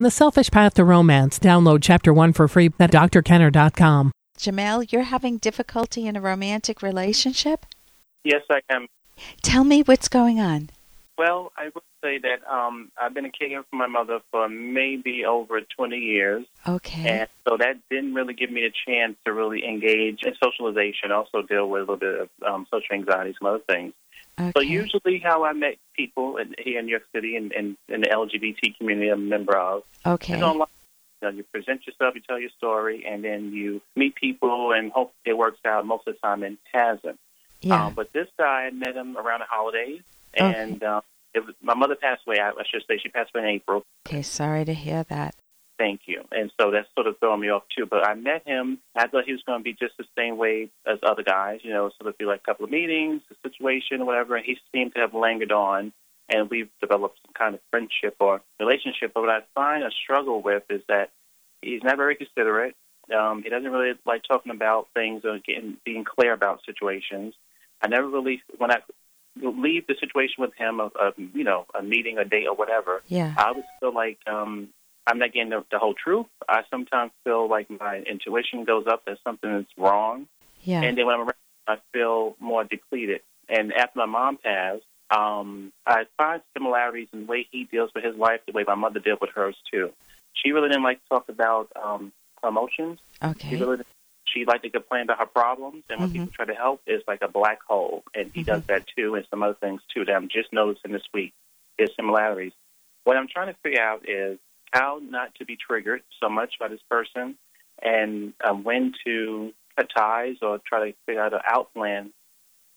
The Selfish Path to Romance. Download Chapter 1 for free at drkenner.com. Jamel, you're having difficulty in a romantic relationship? Yes, I am. Tell me what's going on. Well, I would say that um, I've been a caregiver for my mother for maybe over 20 years. Okay. And so that didn't really give me a chance to really engage in socialization, also deal with a little bit of um, social anxiety, some other things. Okay. So usually how I met people in, here in New York City and in, in, the LGBT community I'm a member of okay. is online. You, know, you present yourself, you tell your story, and then you meet people and hope it works out. Most of the time it hasn't. Yeah. Um, but this guy, I met him around the holidays, Okay. and um, it was, my mother passed away. I, I should say she passed away in April. okay, sorry to hear that. Thank you. And so that's sort of throwing me off too. But I met him. I thought he was going to be just the same way as other guys, you know, sort of be like a couple of meetings, a situation, whatever. And he seemed to have lingered on, and we've developed some kind of friendship or relationship. But what I find a struggle with is that he's not very considerate. Um, he doesn't really like talking about things or getting being clear about situations. I never really when I leave the situation with him of, of you know a meeting, a date, or whatever. Yeah. I always feel like um, I'm not getting the, the whole truth. I sometimes feel like my intuition goes up that something is wrong, Yeah. and then when I'm around, I feel more depleted. And after my mom passed, um, I find similarities in the way he deals with his life, the way my mother dealt with hers too. She really didn't like to talk about um, her emotions. She okay. really she liked to complain about her problems, and when Mhm. people try to help, it's like a black hole. And he does that too, and some other things too that I'm just noticing this week. There's similarities. What I'm trying to figure out is how not to be triggered so much by this person, and um, when to cut ties or try to figure out an out plan.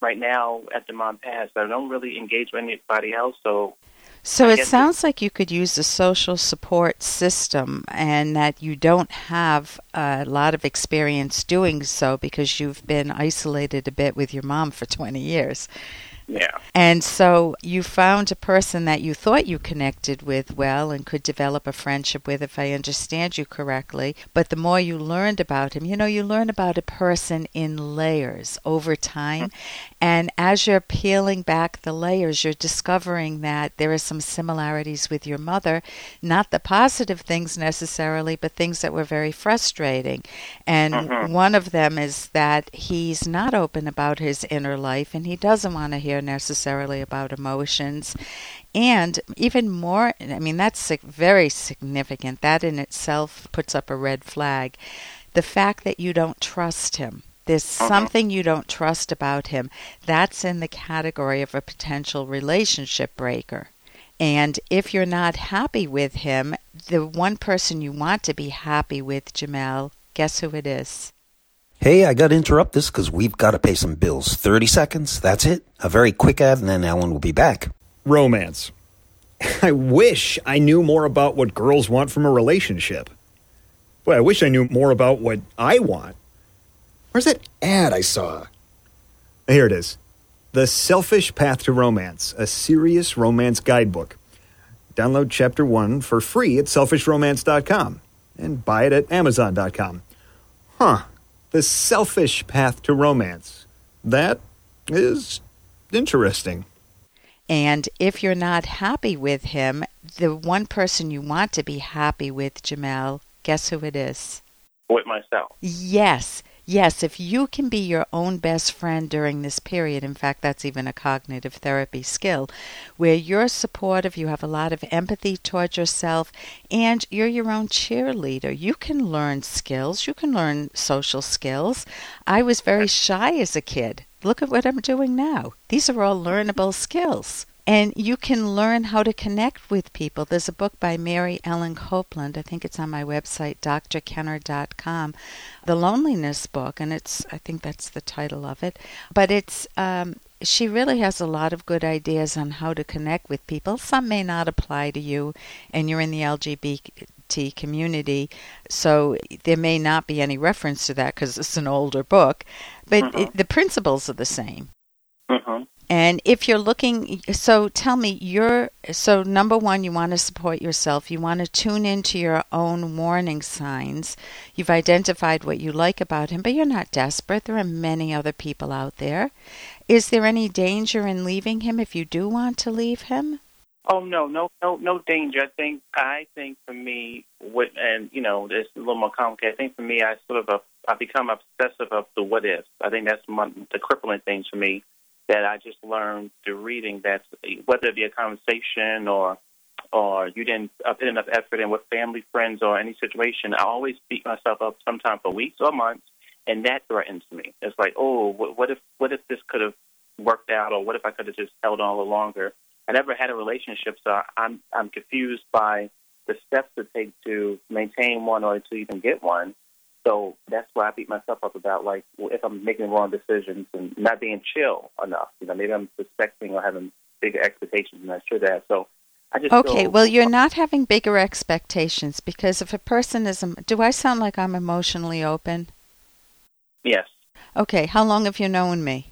Right now, at the mom pass, I don't really engage with anybody else, so So it sounds like you could use a social support system and that you don't have a lot of experience doing so because you've been isolated a bit with your mom for 20 years. Yeah. And so you found a person that you thought you connected with well and could develop a friendship with, if I understand you correctly. But the more you learned about him, you know, you learn about a person in layers over time. And as you're peeling back the layers, you're discovering that there are some similarities with your mother, not the positive things necessarily, but things that were very frustrating. And Mhm. one of them is that he's not open about his inner life and he doesn't want to hear necessarily about emotions. And even more, I mean, that's very significant. That in itself puts up a red flag. The fact that you don't trust him. There's Mhm. something you don't trust about him. That's in the category of a potential relationship breaker. And if you're not happy with him, the one person you want to be happy with, Jamel, guess who it is? Hey, I got to interrupt this because we've got to pay some bills. 30 seconds, that's it. A very quick ad, and then Ellen will be back. Romance. I wish I knew more about what girls want from a relationship. Boy, I wish I knew more about what I want. Where's that ad I saw? Here it is The Selfish Path to Romance, a serious romance guidebook. Download chapter one for free at selfishromance.com and buy it at amazon.com. Huh. The Selfish Path to Romance. That is interesting. And if you're not happy with him, the one person you want to be happy with, Jamel, guess who it is? With myself. Yes. Yes, if you can be your own best friend during this period, in fact, that's even a cognitive therapy skill, where you're supportive, you have a lot of empathy towards yourself, and you're your own cheerleader. You can learn skills, you can learn social skills. I was very shy as a kid. Look at what I'm doing now. These are all learnable skills. And you can learn how to connect with people. There's a book by Mary Ellen Copeland. I think it's on my website, drkenner.com. The Loneliness Book, and it's, I think that's the title of it. But it's, um, she really has a lot of good ideas on how to connect with people. Some may not apply to you, and you're in the LGBT community, so there may not be any reference to that because it's an older book. But Mhm. it, the principles are the same. hmm And if you're looking, so tell me, you're, so number one, you want to support yourself. You want to tune into your own warning signs. You've identified what you like about him, but you're not desperate. There are many other people out there. Is there any danger in leaving him if you do want to leave him? Oh no, no, no, no danger. I think I think for me, what and you know, it's a little more complicated. I think for me, I sort of uh, I become obsessive of the what ifs. I think that's the crippling things for me that I just learned through reading. That whether it be a conversation or or you didn't uh, put enough effort in with family, friends, or any situation, I always beat myself up sometime for weeks or months, and that threatens me. It's like, oh, what if what if this could have worked out, or what if I could have just held on a little longer? I never had a relationship, so I'm I'm confused by the steps to take to maintain one or to even get one. So that's why I beat myself up about like if I'm making wrong decisions and not being chill enough. You know, maybe I'm suspecting or having bigger expectations than I should have. So I just okay. Well, you're uh, not having bigger expectations because if a person is, do I sound like I'm emotionally open? Yes. Okay. How long have you known me?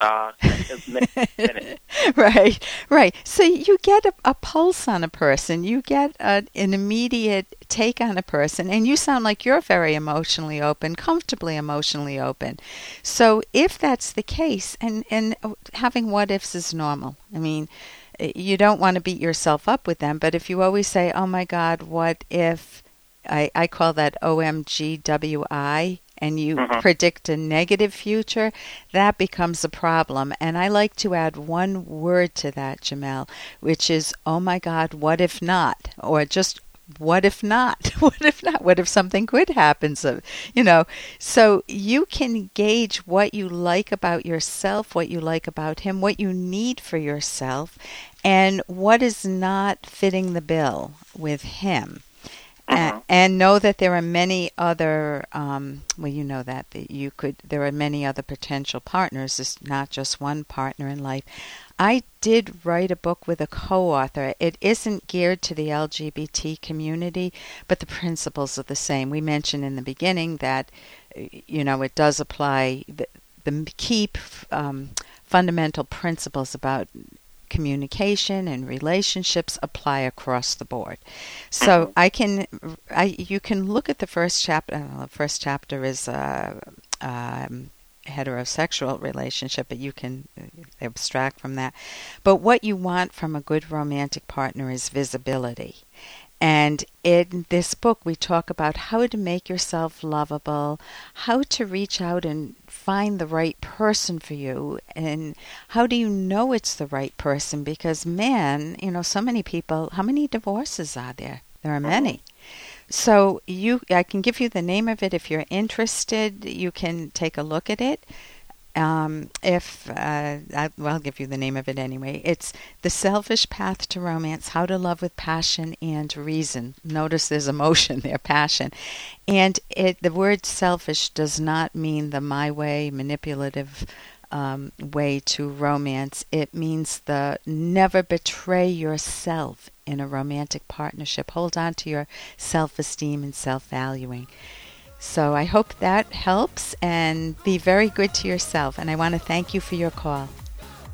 Uh, right, right. So you get a, a, pulse on a person, you get a, an immediate take on a person, and you sound like you're very emotionally open, comfortably emotionally open. So if that's the case, and and having what ifs is normal. I mean, you don't want to beat yourself up with them, but if you always say, "Oh my God, what if?" I, I call that OMGWI and you mm-hmm. predict a negative future, that becomes a problem. And I like to add one word to that, Jamel, which is, oh my God, what if not? Or just, what if not? what if not? What if something good happens? You know, so you can gauge what you like about yourself, what you like about him, what you need for yourself, and what is not fitting the bill with him. Uh-huh. And, know that there are many other um, well you know that, that you could there are many other potential partners. It's not just one partner in life. I did write a book with a co-author. It isn't geared to the lgbt community but the principles are the same. We mentioned in the beginning that you know it does apply the, the key um, fundamental principles about communication and relationships apply across the board. So mm-hmm. I can, I you can look at the first chapter. Uh, the first chapter is uh, um, heterosexual relationship, but you can uh, abstract from that. But what you want from a good romantic partner is visibility. And in this book, we talk about how to make yourself lovable, how to reach out and find the right person for you, and how do you know it's the right person? Because, man, you know, so many people, how many divorces are there? There are many. Oh. So you, I can give you the name of it if you're interested. You can take a look at it. Um, if uh, I, well, I'll give you the name of it anyway. It's The Selfish Path to Romance How to Love with Passion and Reason. Notice there's emotion there, passion. And it, the word selfish does not mean the my way, manipulative um, way to romance. It means the never betray yourself in a romantic partnership. Hold on to your self esteem and self valuing. So I hope that helps and be very good to yourself. And I want to thank you for your call.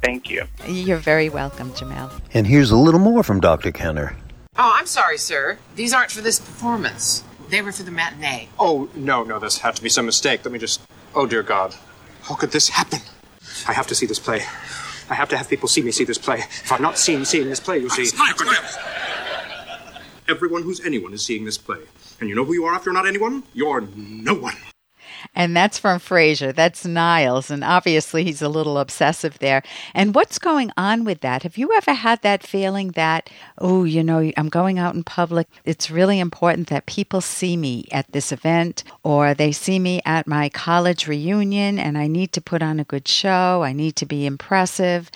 Thank you. You're very welcome, Jamel. And here's a little more from Dr. Kenner. Oh, I'm sorry, sir. These aren't for this performance. They were for the matinee. Oh, no, no, this had to be some mistake. Let me just. Oh, dear God. How could this happen? I have to see this play. I have to have people see me see this play. If I'm not seen seeing this play, you'll see. Everyone who's anyone is seeing this play. And you know who you are after not anyone? You're no one. And that's from Frasier. That's Niles. And obviously, he's a little obsessive there. And what's going on with that? Have you ever had that feeling that, oh, you know, I'm going out in public. It's really important that people see me at this event or they see me at my college reunion and I need to put on a good show. I need to be impressive.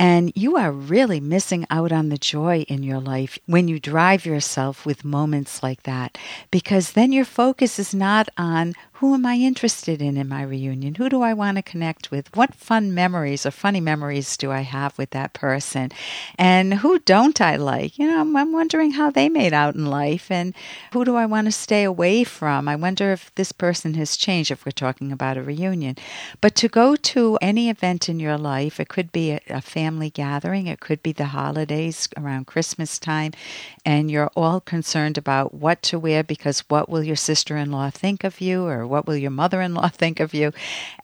And you are really missing out on the joy in your life when you drive yourself with moments like that, because then your focus is not on who am I interested in in my reunion? Who do I want to connect with? What fun memories or funny memories do I have with that person? And who don't I like? You know, I'm, I'm wondering how they made out in life and who do I want to stay away from? I wonder if this person has changed if we're talking about a reunion. But to go to any event in your life, it could be a, a family family gathering. It could be the holidays around Christmas time, and you're all concerned about what to wear because what will your sister in law think of you or what will your mother in law think of you?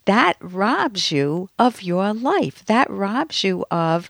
That robs you of your life. That robs you of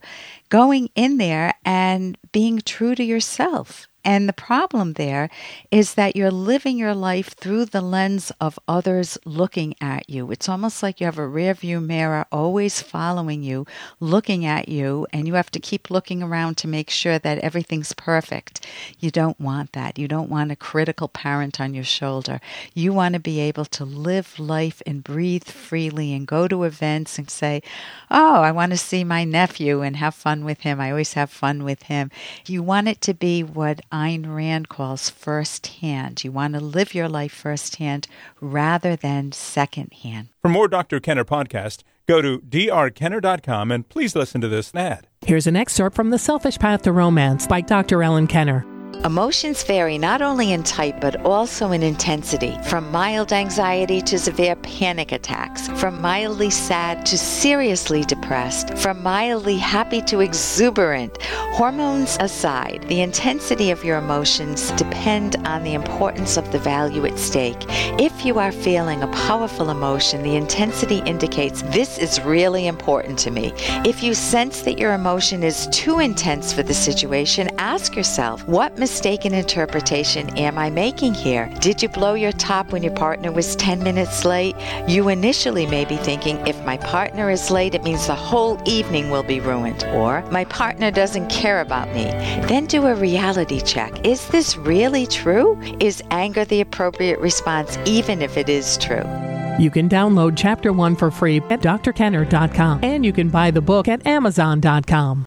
going in there and being true to yourself. And the problem there is that you're living your life through the lens of others looking at you. It's almost like you have a rear view mirror always following you, looking at you, and you have to keep looking around to make sure that everything's perfect. You don't want that. You don't want a critical parent on your shoulder. You want to be able to live life and breathe freely and go to events and say, Oh, I want to see my nephew and have fun with him. I always have fun with him. You want it to be what Ayn Rand calls firsthand. You want to live your life firsthand rather than secondhand. For more Dr. Kenner podcast, go to drkenner.com and please listen to this ad. Here's an excerpt from The Selfish Path to Romance by Dr. Ellen Kenner. Emotions vary not only in type but also in intensity, from mild anxiety to severe panic attacks, from mildly sad to seriously depressed, from mildly happy to exuberant. Hormones aside, the intensity of your emotions depend on the importance of the value at stake. If you are feeling a powerful emotion, the intensity indicates this is really important to me. If you sense that your emotion is too intense for the situation, ask yourself, what mistaken interpretation am I making here? Did you blow your top when your partner was 10 minutes late? You initially may be thinking, if my partner is late, it means the whole evening will be ruined. Or, my partner doesn't care about me. Then do a reality check. Is this really true? Is anger the appropriate response, even if it is true? You can download Chapter 1 for free at drkenner.com and you can buy the book at amazon.com.